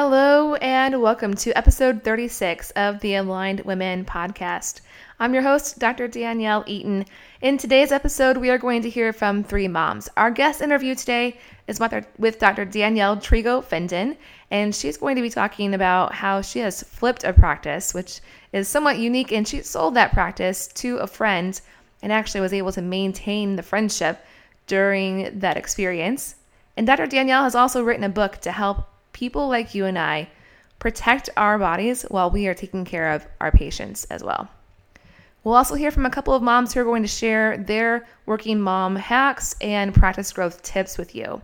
Hello, and welcome to episode 36 of the Aligned Women podcast. I'm your host, Dr. Danielle Eaton. In today's episode, we are going to hear from three moms. Our guest interview today is with Dr. Danielle Trego Finden, and she's going to be talking about how she has flipped a practice, which is somewhat unique, and she sold that practice to a friend and actually was able to maintain the friendship during that experience. And Dr. Danielle has also written a book to help people like you and I protect our bodies while we are taking care of our patients as well. We'll also hear from a couple of moms who are going to share their working mom hacks and practice growth tips with you.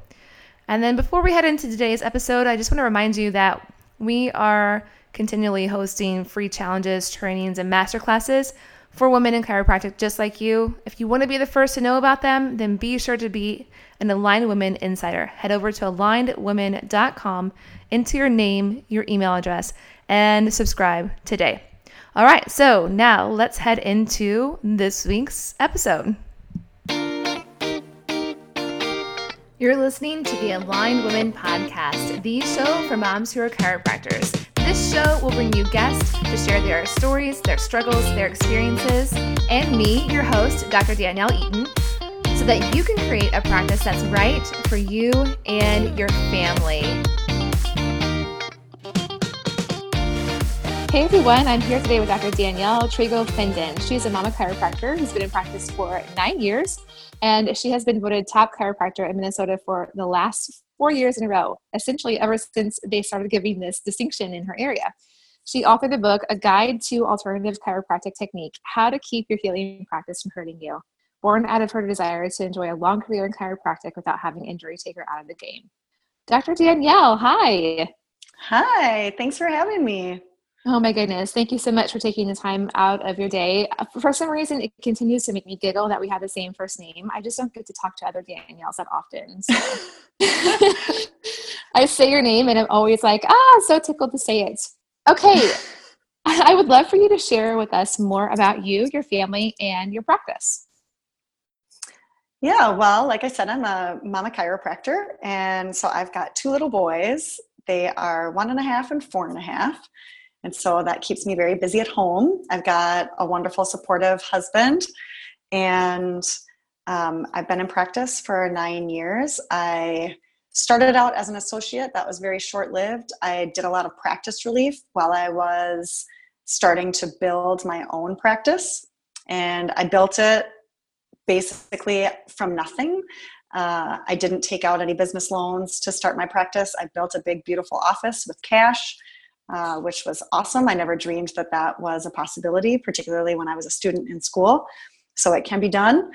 And then before we head into today's episode, I just want to remind you that we are continually hosting free challenges, trainings, and masterclasses for women in chiropractic just like you. If you want to be the first to know about them, then be sure to be an Aligned Women Insider. Head over to alignedwomen.com, enter your name, your email address, and subscribe today. All right, so now let's head into this week's episode. You're listening to the Aligned Women Podcast, the show for moms who are chiropractors. This show will bring you guests to share their stories, their struggles, their experiences, and me, your host, Dr. Danielle Eaton, so that you can create a practice that's right for you and your family. Hey everyone, I'm here today with Dr. Danielle Trego Finden. She's a mama chiropractor who's been in practice for nine years, and she has been voted top chiropractor in Minnesota for the last four years in a row, essentially ever since they started giving this distinction in her area. She authored the book, A Guide to Alternative Chiropractic Technique How to Keep Your Healing Practice from Hurting You, born out of her desire to enjoy a long career in chiropractic without having injury take her out of the game. Dr. Danielle, hi. Hi, thanks for having me. Oh my goodness. Thank you so much for taking the time out of your day. For some reason, it continues to make me giggle that we have the same first name. I just don't get to talk to other Danielles that often. So. I say your name and I'm always like, ah, so tickled to say it. Okay. I would love for you to share with us more about you, your family, and your practice. Yeah, well, like I said, I'm a mama chiropractor. And so I've got two little boys. They are one and a half and four and a half. And so that keeps me very busy at home. I've got a wonderful, supportive husband, and um, I've been in practice for nine years. I started out as an associate, that was very short lived. I did a lot of practice relief while I was starting to build my own practice, and I built it basically from nothing. Uh, I didn't take out any business loans to start my practice. I built a big, beautiful office with cash uh, which was awesome. I never dreamed that that was a possibility, particularly when I was a student in school. So it can be done.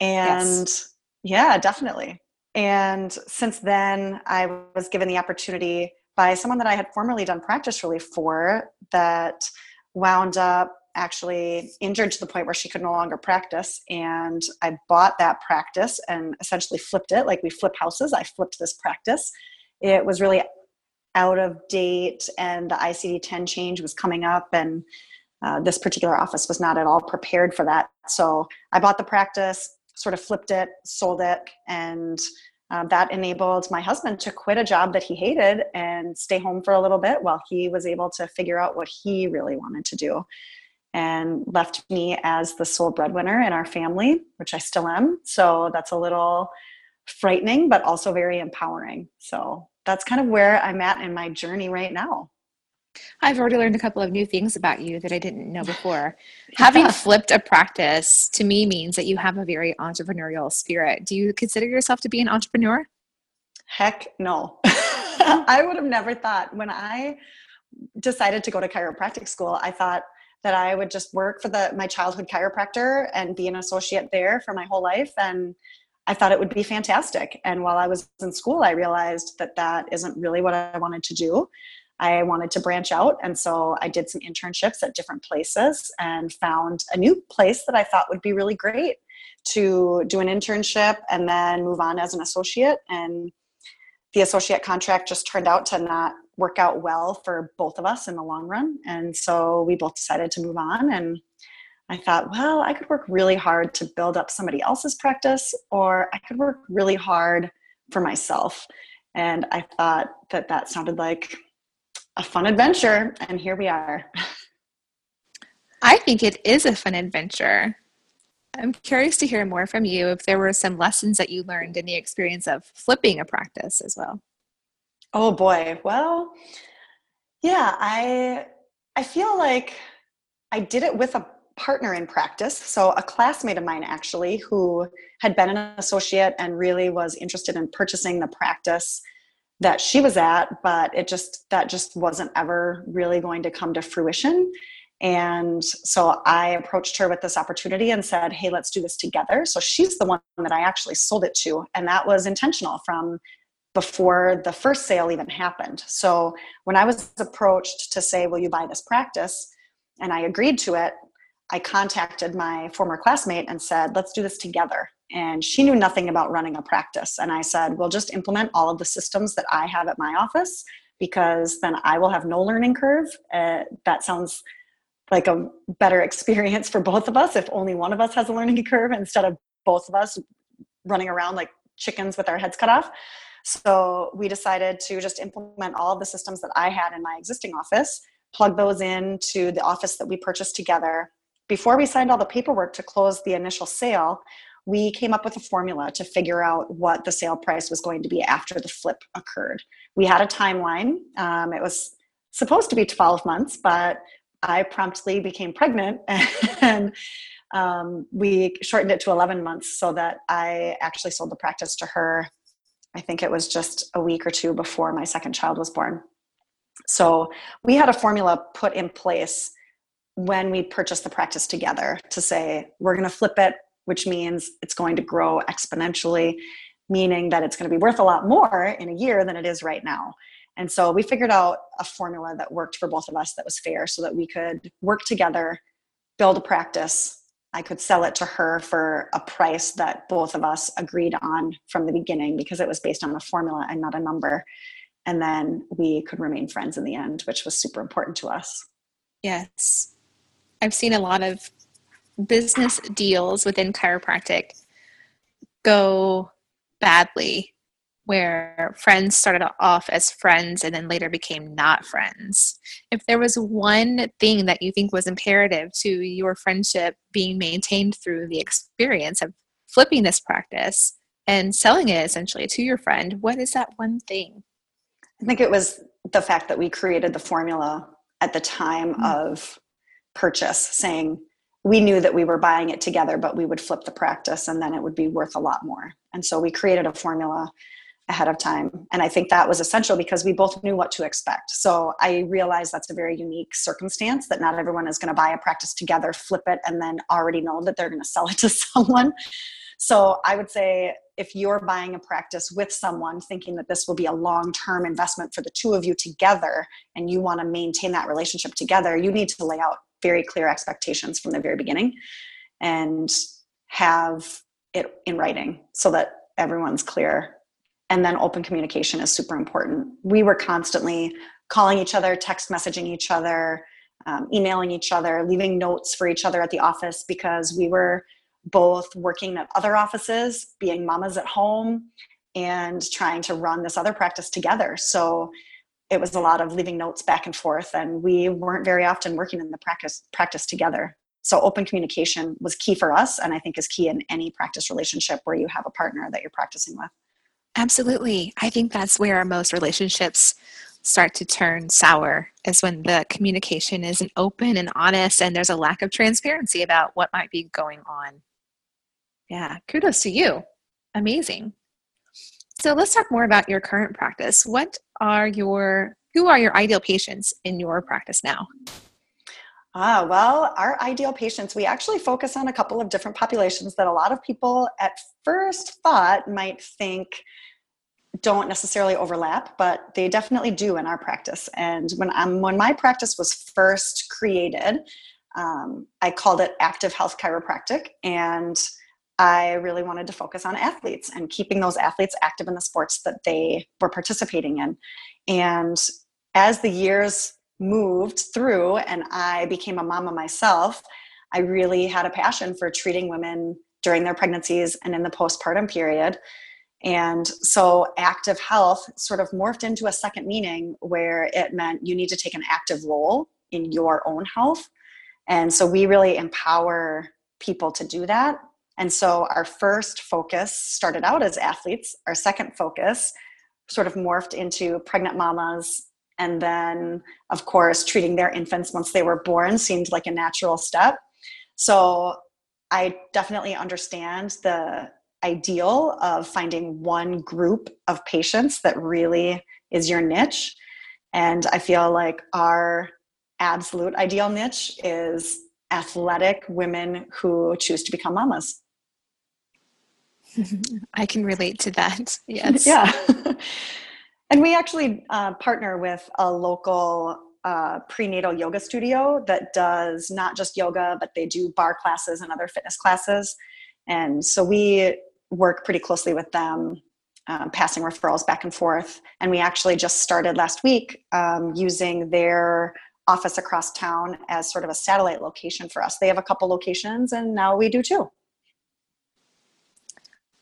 And yes. yeah, definitely. And since then, I was given the opportunity by someone that I had formerly done practice relief for that wound up actually injured to the point where she could no longer practice. And I bought that practice and essentially flipped it like we flip houses. I flipped this practice. It was really out of date and the ICD 10 change was coming up and uh, this particular office was not at all prepared for that. So I bought the practice, sort of flipped it, sold it, and uh, that enabled my husband to quit a job that he hated and stay home for a little bit while he was able to figure out what he really wanted to do and left me as the sole breadwinner in our family, which I still am. So that's a little frightening, but also very empowering. So that's kind of where I'm at in my journey right now. I've already learned a couple of new things about you that I didn't know before. Having flipped a practice to me means that you have a very entrepreneurial spirit. Do you consider yourself to be an entrepreneur? Heck no. I would have never thought when I decided to go to chiropractic school, I thought that I would just work for the my childhood chiropractor and be an associate there for my whole life and I thought it would be fantastic. And while I was in school, I realized that that isn't really what I wanted to do. I wanted to branch out. And so I did some internships at different places and found a new place that I thought would be really great to do an internship and then move on as an associate. And the associate contract just turned out to not work out well for both of us in the long run. And so we both decided to move on and I thought, well, I could work really hard to build up somebody else's practice, or I could work really hard for myself. And I thought that that sounded like a fun adventure, and here we are. I think it is a fun adventure. I'm curious to hear more from you if there were some lessons that you learned in the experience of flipping a practice as well. Oh boy. Well, yeah, I I feel like I did it with a partner in practice. So a classmate of mine actually who had been an associate and really was interested in purchasing the practice that she was at, but it just that just wasn't ever really going to come to fruition. And so I approached her with this opportunity and said, Hey, let's do this together. So she's the one that I actually sold it to. And that was intentional from before the first sale even happened. So when I was approached to say, Will you buy this practice? And I agreed to it, I contacted my former classmate and said, Let's do this together. And she knew nothing about running a practice. And I said, We'll just implement all of the systems that I have at my office because then I will have no learning curve. Uh, that sounds like a better experience for both of us if only one of us has a learning curve instead of both of us running around like chickens with our heads cut off. So we decided to just implement all of the systems that I had in my existing office, plug those into the office that we purchased together. Before we signed all the paperwork to close the initial sale, we came up with a formula to figure out what the sale price was going to be after the flip occurred. We had a timeline. Um, it was supposed to be 12 months, but I promptly became pregnant and um, we shortened it to 11 months so that I actually sold the practice to her. I think it was just a week or two before my second child was born. So we had a formula put in place when we purchased the practice together to say, we're going to flip it, which means it's going to grow exponentially, meaning that it's going to be worth a lot more in a year than it is right now. And so we figured out a formula that worked for both of us that was fair so that we could work together, build a practice. I could sell it to her for a price that both of us agreed on from the beginning because it was based on a formula and not a number. And then we could remain friends in the end, which was super important to us. Yes. I've seen a lot of business deals within chiropractic go badly where friends started off as friends and then later became not friends. If there was one thing that you think was imperative to your friendship being maintained through the experience of flipping this practice and selling it essentially to your friend, what is that one thing? I think it was the fact that we created the formula at the time mm-hmm. of purchase, saying we knew that we were buying it together, but we would flip the practice and then it would be worth a lot more. And so we created a formula ahead of time. And I think that was essential because we both knew what to expect. So I realize that's a very unique circumstance that not everyone is going to buy a practice together, flip it, and then already know that they're going to sell it to someone. So I would say if you're buying a practice with someone thinking that this will be a long term investment for the two of you together and you want to maintain that relationship together, you need to lay out very clear expectations from the very beginning and have it in writing so that everyone's clear. And then open communication is super important. We were constantly calling each other text messaging each other um, emailing each other leaving notes for each other at the office because we were both working at other offices being mamas at home and trying to run this other practice together. So it was a lot of leaving notes back and forth and we weren't very often working in the practice practice together so open communication was key for us and i think is key in any practice relationship where you have a partner that you're practicing with Absolutely. I think that's where most relationships start to turn sour is when the communication isn't open and honest and there's a lack of transparency about what might be going on. Yeah, kudos to you. Amazing. So let's talk more about your current practice. What are your who are your ideal patients in your practice now? Ah, well, our ideal patients, we actually focus on a couple of different populations that a lot of people at first thought might think don't necessarily overlap, but they definitely do in our practice. And when um, when my practice was first created, um, I called it Active Health Chiropractic, and I really wanted to focus on athletes and keeping those athletes active in the sports that they were participating in. And as the years moved through and I became a mama myself, I really had a passion for treating women during their pregnancies and in the postpartum period. And so active health sort of morphed into a second meaning where it meant you need to take an active role in your own health. And so we really empower people to do that. And so our first focus started out as athletes. Our second focus sort of morphed into pregnant mamas. And then, of course, treating their infants once they were born seemed like a natural step. So I definitely understand the ideal of finding one group of patients that really is your niche. And I feel like our absolute ideal niche is athletic women who choose to become mamas. I can relate to that. Yes. yeah. and we actually uh, partner with a local uh, prenatal yoga studio that does not just yoga, but they do bar classes and other fitness classes. And so we work pretty closely with them, um, passing referrals back and forth. And we actually just started last week um, using their office across town as sort of a satellite location for us. They have a couple locations, and now we do too.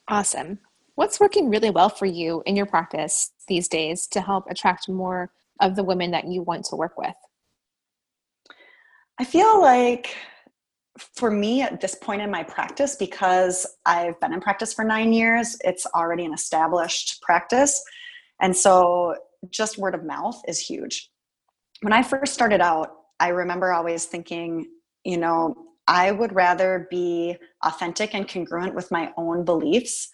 Awesome. What's working really well for you in your practice these days to help attract more of the women that you want to work with? I feel like for me at this point in my practice, because I've been in practice for nine years, it's already an established practice. And so just word of mouth is huge. When I first started out, I remember always thinking, you know, I would rather be authentic and congruent with my own beliefs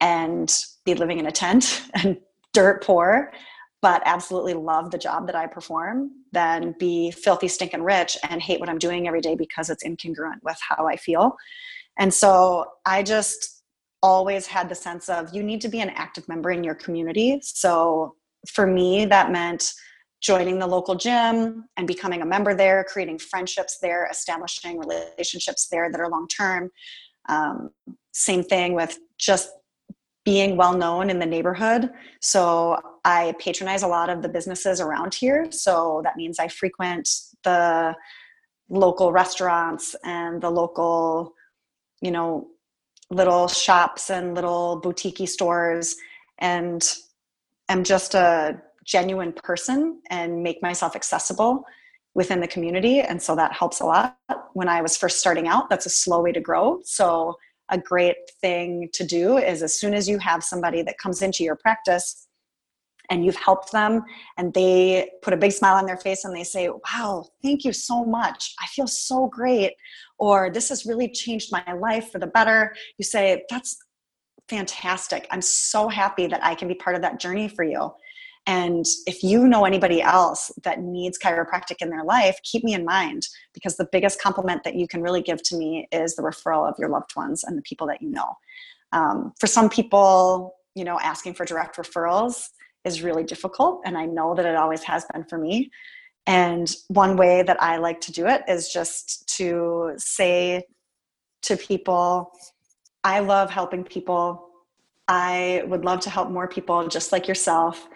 and be living in a tent and dirt poor but absolutely love the job that I perform than be filthy, stinking rich and hate what I'm doing every day because it's incongruent with how I feel. And so I just always had the sense of you need to be an active member in your community. So for me, that meant joining the local gym and becoming a member there, creating friendships there, establishing relationships there that are long term. Um, same thing with just being well known in the neighborhood. So I patronize a lot of the businesses around here. So that means I frequent the local restaurants and the local, you know, little shops and little boutique stores and am just a genuine person and make myself accessible within the community. And so that helps a lot. When I was first starting out, that's a slow way to grow. So a great thing to do is as soon as you have somebody that comes into your practice and you've helped them and they put a big smile on their face and they say, Wow, thank you so much. I feel so great. Or this has really changed my life for the better. You say, That's fantastic. I'm so happy that I can be part of that journey for you. And if you know anybody else that needs chiropractic in their life, keep me in mind because the biggest compliment that you can really give to me is the referral of your loved ones and the people that you know. Um, for some people, you know, asking for direct referrals is really difficult, and I know that it always has been for me. And one way that I like to do it is just to say to people, I love helping people. I would love to help more people just like yourself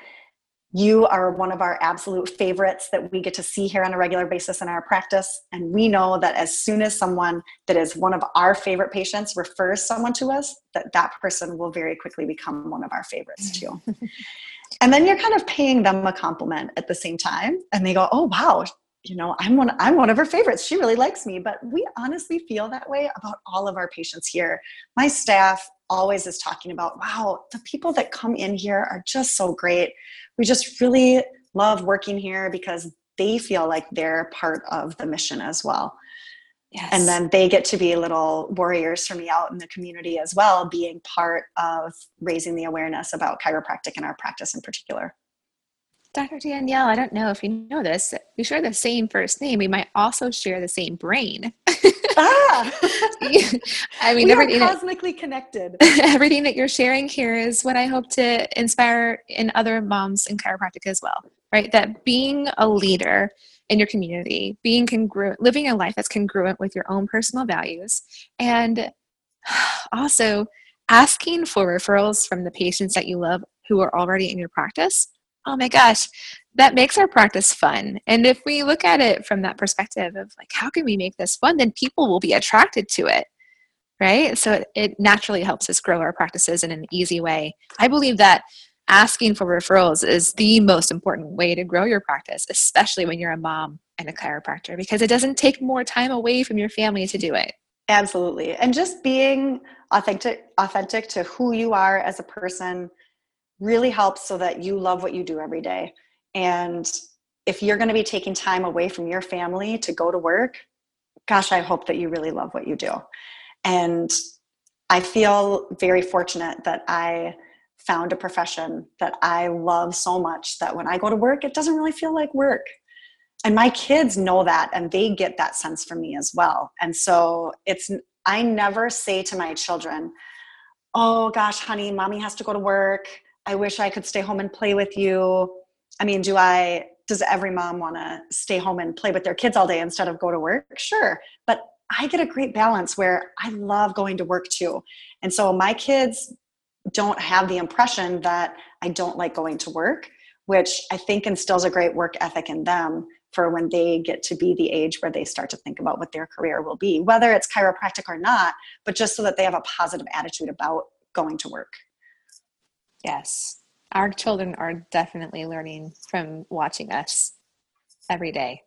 you are one of our absolute favorites that we get to see here on a regular basis in our practice. And we know that as soon as someone that is one of our favorite patients refers someone to us, that that person will very quickly become one of our favorites too. and then you're kind of paying them a compliment at the same time. And they go, oh, wow, you know, I'm one, I'm one of her favorites. She really likes me. But we honestly feel that way about all of our patients here. My staff always is talking about, wow, the people that come in here are just so great. We just really love working here because they feel like they're part of the mission as well. Yes. And then they get to be little warriors for me out in the community as well, being part of raising the awareness about chiropractic and our practice in particular. Dr. Danielle, I don't know if you know this. We share the same first name. We might also share the same brain. ah! I mean, we everything are cosmically that, connected. Everything that you're sharing here is what I hope to inspire in other moms in chiropractic as well, right? That being a leader in your community, being congruent, living a life that's congruent with your own personal values, and also asking for referrals from the patients that you love who are already in your practice oh my gosh, that makes our practice fun. And if we look at it from that perspective of like, how can we make this fun, then people will be attracted to it. right? So it, it naturally helps us grow our practices in an easy way. I believe that asking for referrals is the most important way to grow your practice, especially when you're a mom and a chiropractor, because it doesn't take more time away from your family to do it. Absolutely. And just being authentic authentic to who you are as a person really helps so that you love what you do every day. And if you're going to be taking time away from your family to go to work, gosh, I hope that you really love what you do. And I feel very fortunate that I found a profession that I love so much that when I go to work, it doesn't really feel like work. And my kids know that and they get that sense from me as well. And so it's, I never say to my children, oh gosh, honey, mommy has to go to work. I wish I could stay home and play with you. I mean, do I, does every mom want to stay home and play with their kids all day instead of go to work? Sure. But I get a great balance where I love going to work too. And so my kids don't have the impression that I don't like going to work, which I think instills a great work ethic in them for when they get to be the age where they start to think about what their career will be, whether it's chiropractic or not, but just so that they have a positive attitude about going to work. Yes. Our children are definitely learning from watching us every day.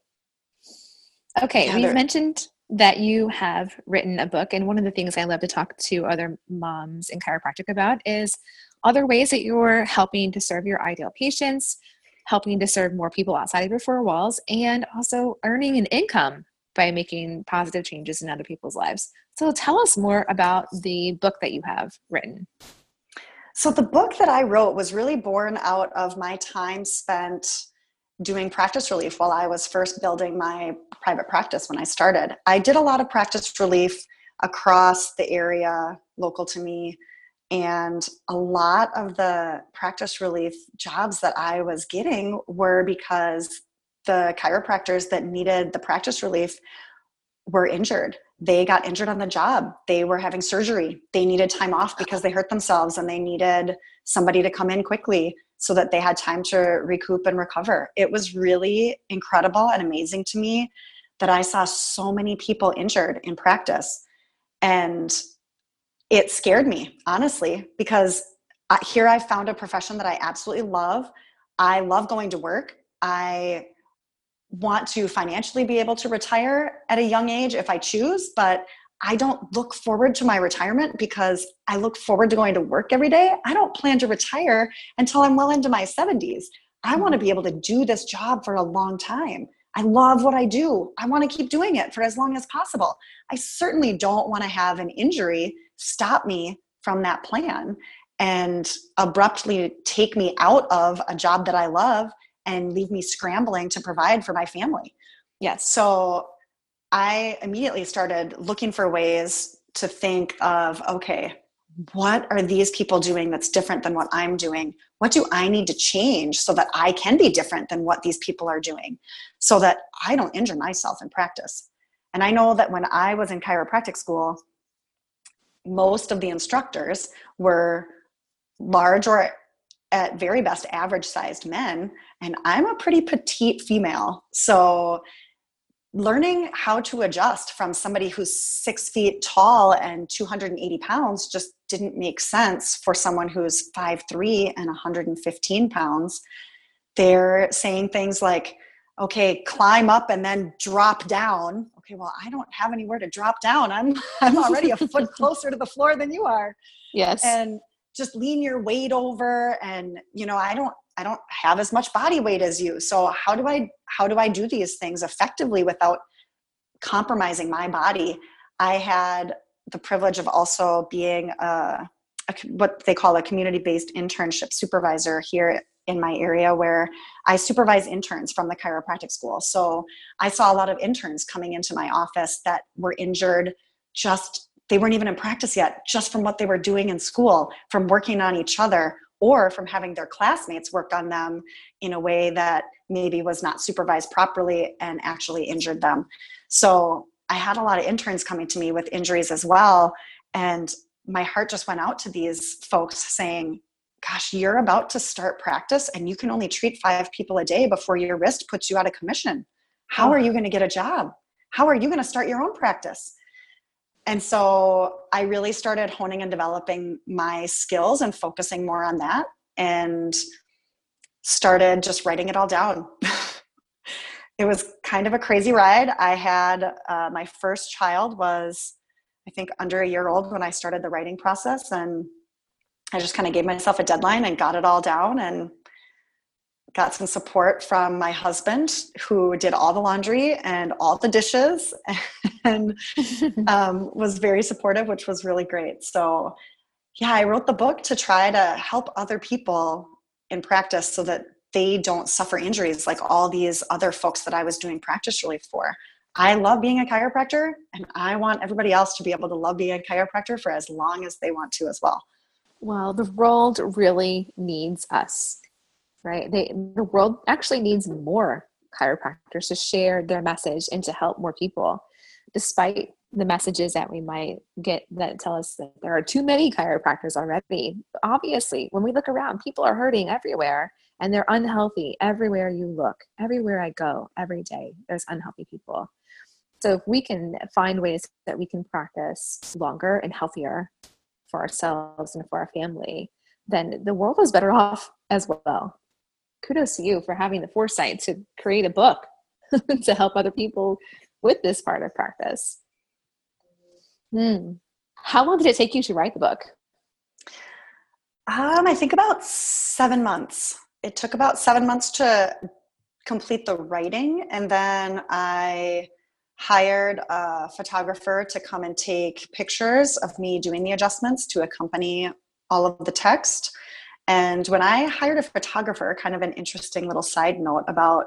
Okay, yeah, we've mentioned that you have written a book, and one of the things I love to talk to other moms in chiropractic about is other ways that you're helping to serve your ideal patients, helping to serve more people outside of your four walls, and also earning an income by making positive changes in other people's lives. So tell us more about the book that you have written. So, the book that I wrote was really born out of my time spent doing practice relief while I was first building my private practice when I started. I did a lot of practice relief across the area local to me. And a lot of the practice relief jobs that I was getting were because the chiropractors that needed the practice relief were injured they got injured on the job. They were having surgery. They needed time off because they hurt themselves and they needed somebody to come in quickly so that they had time to recoup and recover. It was really incredible and amazing to me that I saw so many people injured in practice. And it scared me, honestly, because here I found a profession that I absolutely love. I love going to work. I want to financially be able to retire at a young age if I choose, but I don't look forward to my retirement because I look forward to going to work every day. I don't plan to retire until I'm well into my 70s. I want to be able to do this job for a long time. I love what I do. I want to keep doing it for as long as possible. I certainly don't want to have an injury stop me from that plan and abruptly take me out of a job that I love and leave me scrambling to provide for my family. Yes. So I immediately started looking for ways to think of okay, what are these people doing that's different than what I'm doing? What do I need to change so that I can be different than what these people are doing so that I don't injure myself in practice? And I know that when I was in chiropractic school, most of the instructors were large or at very best average sized men and i'm a pretty petite female. So learning how to adjust from somebody who's six feet tall and 280 pounds just didn't make sense for someone who's 5'3 and 115 pounds. They're saying things like okay climb up and then drop down. Okay well i don't have anywhere to drop down. I'm i'm already a foot closer to the floor than you are. Yes. And just lean your weight over and you know i don't i don't have as much body weight as you so how do i how do i do these things effectively without compromising my body i had the privilege of also being a, a what they call a community based internship supervisor here in my area where I supervise interns from the chiropractic school. So I saw a lot of interns coming into my office that were injured just they weren't even in practice yet, just from what they were doing in school, from working on each other, or from having their classmates work on them in a way that maybe was not supervised properly and actually injured them. So I had a lot of interns coming to me with injuries as well. And my heart just went out to these folks saying, Gosh, you're about to start practice and you can only treat five people a day before your wrist puts you out of commission. How are you going to get a job? How are you going to start your own practice? And so I really started honing and developing my skills and focusing more on that and started just writing it all down. it was kind of a crazy ride. I had uh, my first child was, I think, under a year old when I started the writing process. And I just kind of gave myself a deadline and got it all down and got some support from my husband who did all the laundry and all the dishes and um, was very supportive which was really great. So yeah i wrote the book to try to help other people in practice so that they don't suffer injuries like all these other folks that i was doing practice relief for. I love being a chiropractor and i want everybody else to be able to love being a chiropractor for as long as they want to as well. Well the world really needs us right? They, the world actually needs more chiropractors to share their message and to help more people, despite the messages that we might get that tell us that there are too many chiropractors already. Obviously, when we look around, people are hurting everywhere and they're unhealthy everywhere you look. Everywhere I go, every day, there's unhealthy people. So if we can find ways that we can practice longer and healthier for ourselves and for our family, then the world is better off as well kudos to you for having the foresight to create a book to help other people with this part of practice. Hmm. How long did it take you to write the book? Um, I think about seven months. It took about seven months to complete the writing, and then I hired a photographer to come and take pictures of me doing the adjustments to accompany all of the text. And when I hired a photographer, kind of an interesting little side note about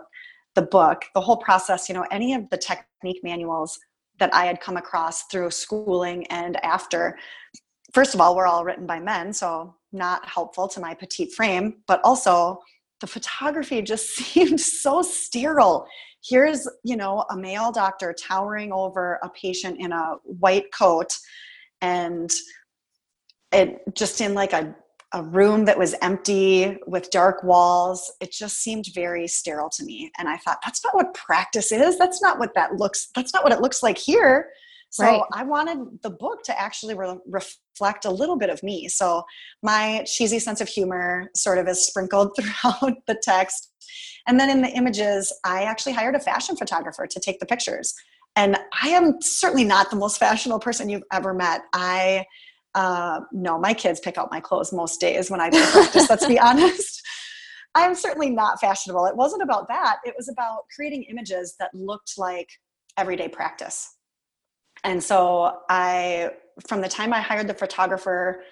the book, the whole process, you know, any of the technique manuals that I had come across through schooling and after, first of all, were all written by men, so not helpful to my petite frame, but also the photography just seemed so sterile. Here's, you know, a male doctor towering over a patient in a white coat and it just in like a a room that was empty with dark walls. It just seemed very sterile to me. And I thought, that's not what practice is. That's not what that looks, that's not what it looks like here. So right. I wanted the book to actually re- reflect a little bit of me. So my cheesy sense of humor sort of is sprinkled throughout the text. And then in the images, I actually hired a fashion photographer to take the pictures. And I am certainly not the most fashionable person you've ever met. I uh, no, my kids pick out my clothes most days when I do practice, let's be honest. I'm certainly not fashionable. It wasn't about that. It was about creating images that looked like everyday practice. And so I, from the time I hired the photographer,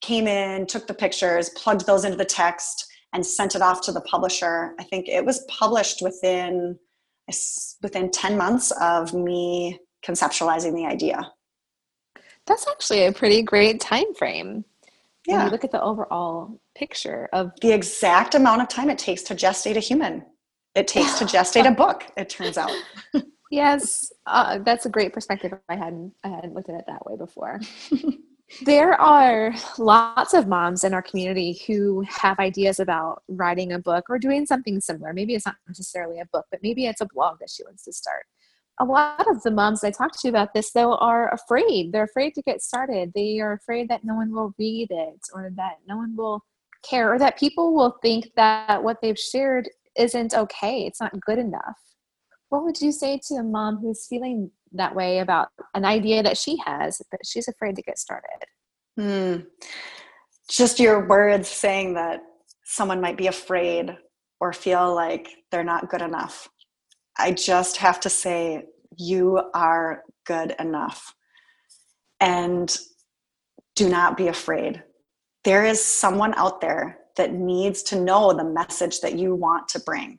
came in, took the pictures, plugged those into the text, and sent it off to the publisher. I think it was published within within 10 months of me conceptualizing the idea. That's actually a pretty great time frame. Yeah. When you look at the overall picture of the exact amount of time it takes to gestate a human. It takes to gestate a book, it turns out. yes, uh, that's a great perspective. I hadn't I hadn't looked at it that way before. there are lots of moms in our community who have ideas about writing a book or doing something similar. Maybe it's not necessarily a book, but maybe it's a blog that she wants to start a lot of the moms I talk to about this, though, are afraid. They're afraid to get started. They are afraid that no one will read it or that no one will care or that people will think that what they've shared isn't okay. It's not good enough. What would you say to a mom who's feeling that way about an idea that she has, but she's afraid to get started? Hmm. Just your words saying that someone might be afraid or feel like they're not good enough I just have to say, you are good enough. And do not be afraid. There is someone out there that needs to know the message that you want to bring.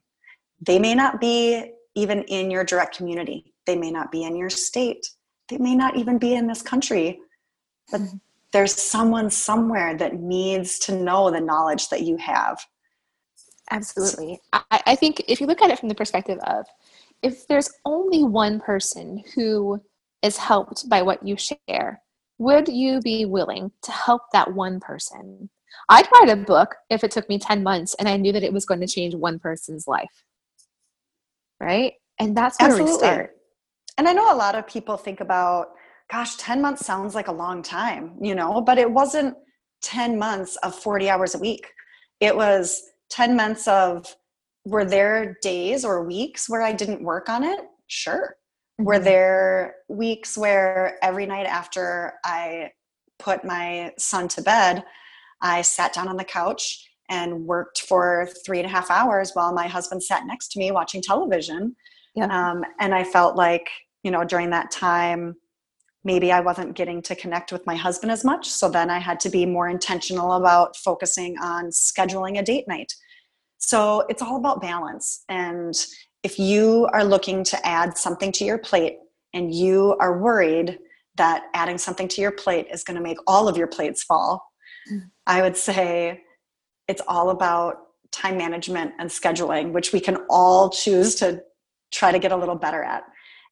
They may not be even in your direct community, they may not be in your state, they may not even be in this country, but mm-hmm. there's someone somewhere that needs to know the knowledge that you have. Absolutely. I, I think if you look at it from the perspective of if there's only one person who is helped by what you share, would you be willing to help that one person? I'd write a book if it took me 10 months and I knew that it was going to change one person's life. Right? And that's where Absolutely. we start. And I know a lot of people think about gosh, 10 months sounds like a long time, you know, but it wasn't 10 months of 40 hours a week. It was 10 months of, were there days or weeks where I didn't work on it? Sure. Mm-hmm. Were there weeks where every night after I put my son to bed, I sat down on the couch and worked for three and a half hours while my husband sat next to me watching television. Yeah. Um, and I felt like, you know, during that time, maybe I wasn't getting to connect with my husband as much. So then I had to be more intentional about focusing on scheduling a date night. So it's all about balance. And if you are looking to add something to your plate and you are worried that adding something to your plate is going to make all of your plates fall, mm. I would say it's all about time management and scheduling, which we can all choose to try to get a little better at.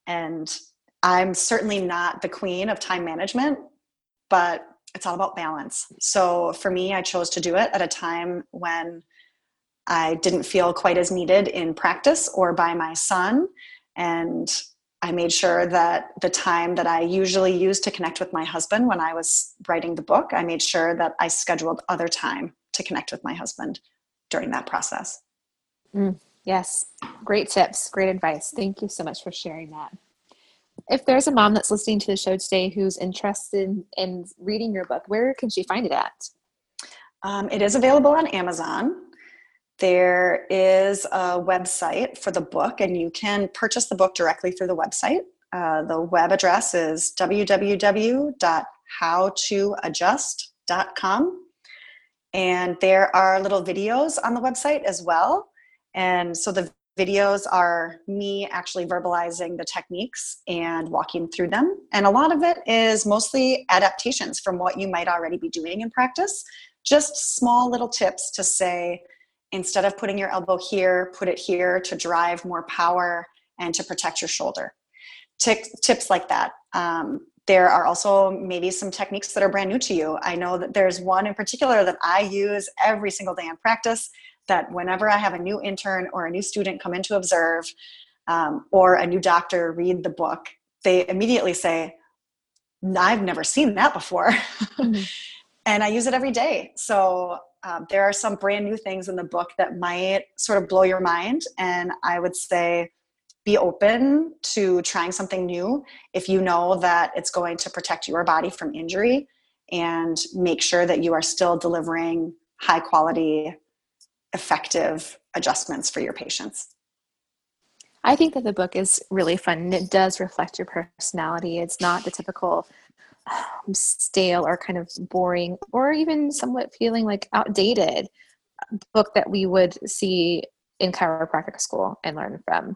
And I'm certainly not the queen of time management, but it's all about balance. So for me, I chose to do it at a time when I didn't feel quite as needed in practice or by my son. And I made sure that the time that I usually use to connect with my husband when I was writing the book, I made sure that I scheduled other time to connect with my husband during that process. Mm, yes, great tips, great advice. Thank you so much for sharing that if there's a mom that's listening to the show today who's interested in reading your book, where can she find it at? Um, it is available on Amazon. There is a website for the book, and you can purchase the book directly through the website. Uh, the web address is www.howtoadjust.com. And there are little videos on the website as well. And so the videos are me actually verbalizing the techniques and walking through them. And a lot of it is mostly adaptations from what you might already be doing in practice. Just small little tips to say, instead of putting your elbow here, put it here to drive more power and to protect your shoulder. Tips like that. Um, there are also maybe some techniques that are brand new to you. I know that there's one in particular that I use every single day in practice that whenever I have a new intern or a new student come in to observe um, or a new doctor read the book, they immediately say, I've never seen that before. Mm-hmm. And I use it every day. So um, there are some brand new things in the book that might sort of blow your mind. And I would say, be open to trying something new if you know that it's going to protect your body from injury and make sure that you are still delivering high quality effective adjustments for your patients. I think that the book is really fun and it does reflect your personality. It's not the typical um, stale or kind of boring or even somewhat feeling like outdated book that we would see in chiropractic school and learn from.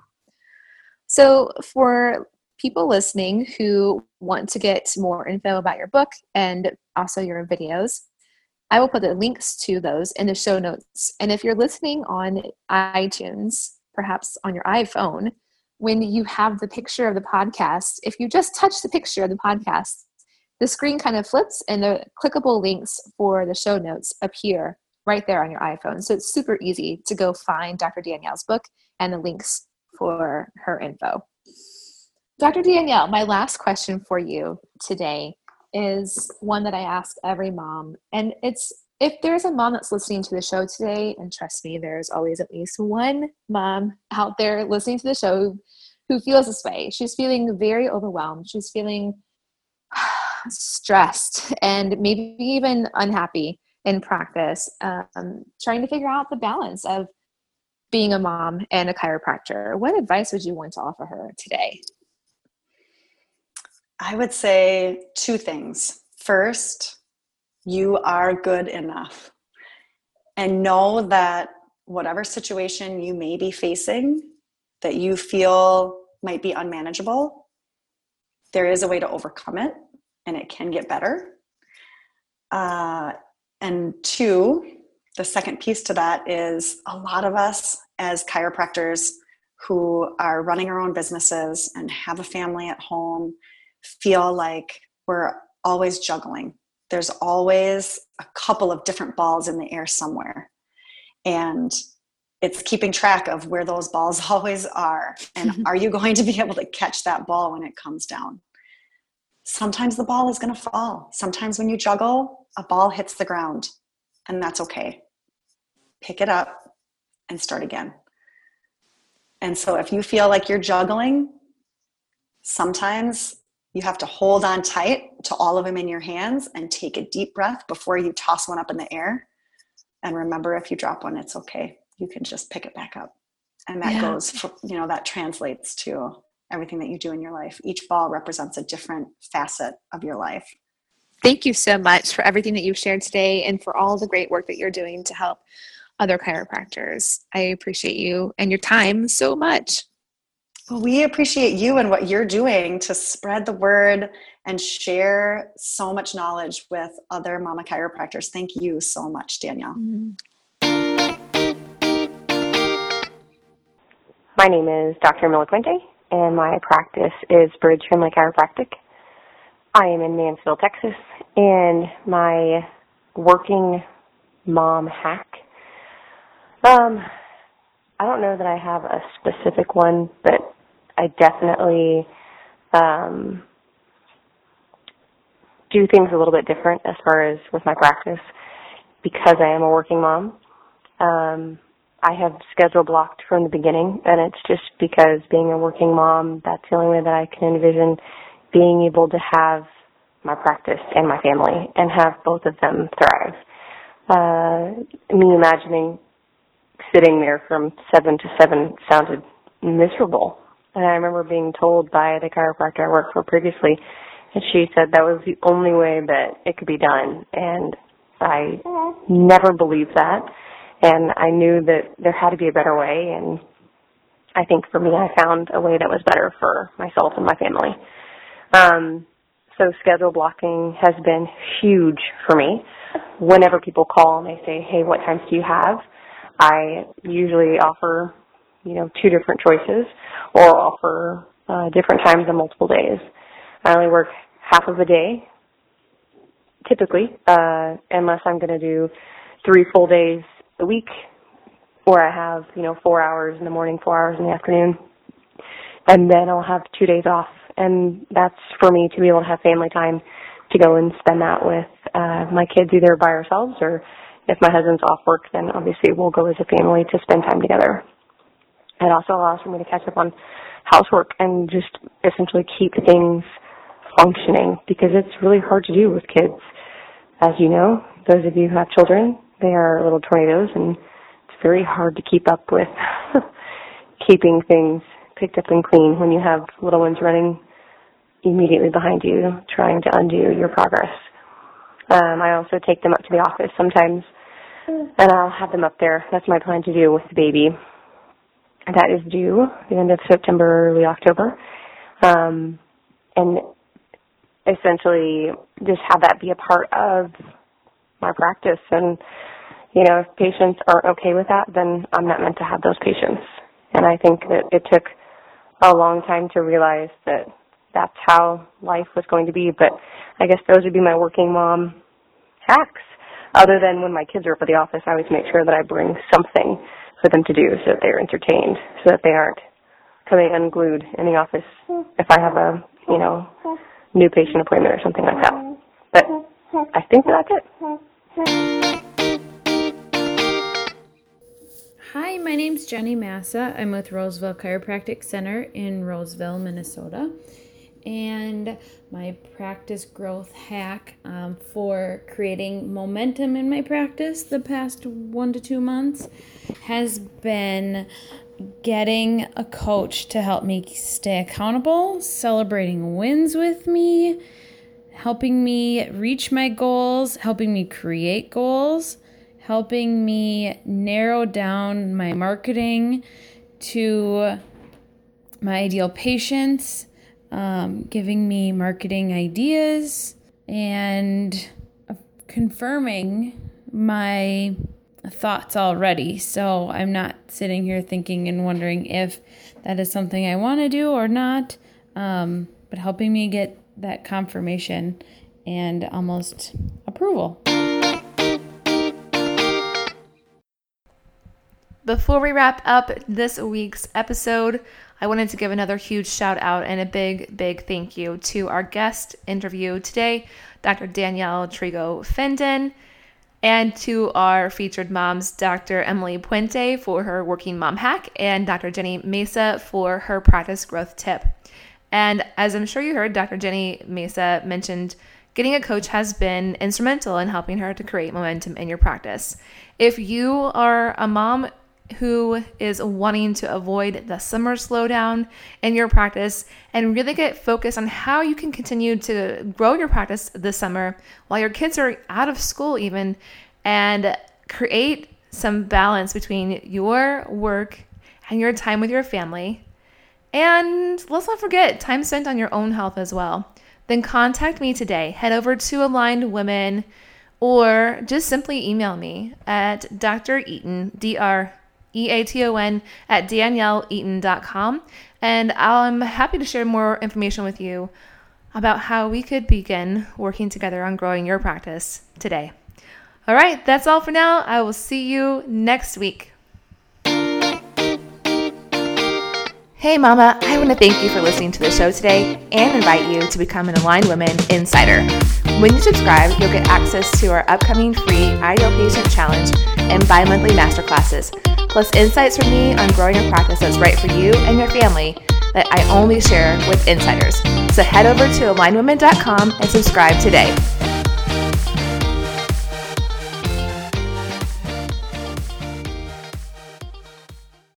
So, for people listening who want to get more info about your book and also your videos, I will put the links to those in the show notes. And if you're listening on iTunes, perhaps on your iPhone, when you have the picture of the podcast, if you just touch the picture of the podcast, the screen kind of flips and the clickable links for the show notes appear right there on your iPhone. So it's super easy to go find Dr. Danielle's book and the links for her info. Dr. Danielle, my last question for you today is one that I ask every mom. And it's if there's a mom that's listening to the show today, and trust me, there's always at least one mom out there listening to the show who feels this way. She's feeling very overwhelmed. She's feeling stressed and maybe even unhappy in practice, um, trying to figure out the balance of being a mom and a chiropractor. What advice would you want to offer her today? I would say two things. First, you are good enough. And know that whatever situation you may be facing that you feel might be unmanageable, there is a way to overcome it and it can get better. Uh, and two, the second piece to that is a lot of us as chiropractors who are running our own businesses and have a family at home feel like we're always juggling. There's always a couple of different balls in the air somewhere. And it's keeping track of where those balls always are. And are you going to be able to catch that ball when it comes down? Sometimes the ball is going to fall. Sometimes when you juggle, a ball hits the ground, and that's okay. Pick it up and start again. And so if you feel like you're juggling, sometimes you have to hold on tight to all of them in your hands and take a deep breath before you toss one up in the air. And remember, if you drop one, it's okay. You can just pick it back up. And that yeah. goes, for, you know, that translates to everything that you do in your life. Each ball represents a different facet of your life. Thank you so much for everything that you've shared today and for all the great work that you're doing to help other chiropractors. I appreciate you and your time so much. Well, we appreciate you and what you're doing to spread the word and share so much knowledge with other mama chiropractors. Thank you so much, Danielle. Mm-hmm. My name is Dr. Emily Puente, and my practice is Bridge Family Chiropractic. I am in Mansfield, Texas, and my working mom hack um, I don't know that I have a specific one, but I definitely um, do things a little bit different as far as with my practice because I am a working mom. Um, I have schedule blocked from the beginning, and it's just because being a working mom, that's the only way that I can envision being able to have my practice and my family and have both of them thrive. Uh, me imagining sitting there from seven to seven sounded miserable. And I remember being told by the chiropractor I worked for previously, and she said that was the only way that it could be done. And I never believed that. And I knew that there had to be a better way. And I think for me, I found a way that was better for myself and my family. Um, so schedule blocking has been huge for me. Whenever people call and they say, hey, what times do you have? I usually offer, you know, two different choices or offer uh, different times on multiple days. I only work half of a day, typically, uh, unless I'm going to do three full days a week where I have, you know, four hours in the morning, four hours in the afternoon. And then I'll have two days off. And that's for me to be able to have family time to go and spend that with uh, my kids either by ourselves or if my husband's off work, then obviously we'll go as a family to spend time together. It also allows for me to catch up on housework and just essentially keep things functioning because it's really hard to do with kids. As you know, those of you who have children, they are little tornadoes and it's very hard to keep up with keeping things picked up and clean when you have little ones running immediately behind you trying to undo your progress. Um, I also take them up to the office sometimes, and I'll have them up there. That's my plan to do with the baby. That is due the end of September, early October, um, and essentially just have that be a part of my practice. And you know, if patients aren't okay with that, then I'm not meant to have those patients. And I think that it took a long time to realize that that's how life was going to be. But I guess those would be my working mom hacks. Other than when my kids are up at the office, I always make sure that I bring something for them to do so that they're entertained, so that they aren't coming unglued in the office if I have a, you know, new patient appointment or something like that. But I think that's it. Hi, my name's Jenny Massa. I'm with Roseville Chiropractic Center in Roseville, Minnesota and my practice growth hack um, for creating momentum in my practice the past one to two months has been getting a coach to help me stay accountable, celebrating wins with me, helping me reach my goals, helping me create goals, helping me narrow down my marketing to my ideal patients um, giving me marketing ideas and confirming my thoughts already. So I'm not sitting here thinking and wondering if that is something I want to do or not, um, but helping me get that confirmation and almost approval. Before we wrap up this week's episode, I wanted to give another huge shout out and a big, big thank you to our guest interview today, Dr. Danielle Trego Finden, and to our featured moms, Dr. Emily Puente for her working mom hack, and Dr. Jenny Mesa for her practice growth tip. And as I'm sure you heard, Dr. Jenny Mesa mentioned getting a coach has been instrumental in helping her to create momentum in your practice. If you are a mom who is wanting to avoid the summer slowdown in your practice and really get focused on how you can continue to grow your practice this summer while your kids are out of school, even, and create some balance between your work and your time with your family. And let's not forget time spent on your own health as well. Then contact me today. Head over to Aligned Women or just simply email me at Dr. Eaton, D R E A T O N, at danielleeaton.com. And I'm happy to share more information with you about how we could begin working together on growing your practice today. All right, that's all for now. I will see you next week. Hey, Mama, I want to thank you for listening to the show today and invite you to become an Aligned Women Insider. When you subscribe, you'll get access to our upcoming free Ideal Patient Challenge and bi monthly masterclasses, plus insights from me on growing a practice that's right for you and your family that I only share with insiders. So head over to alignedwomen.com and subscribe today.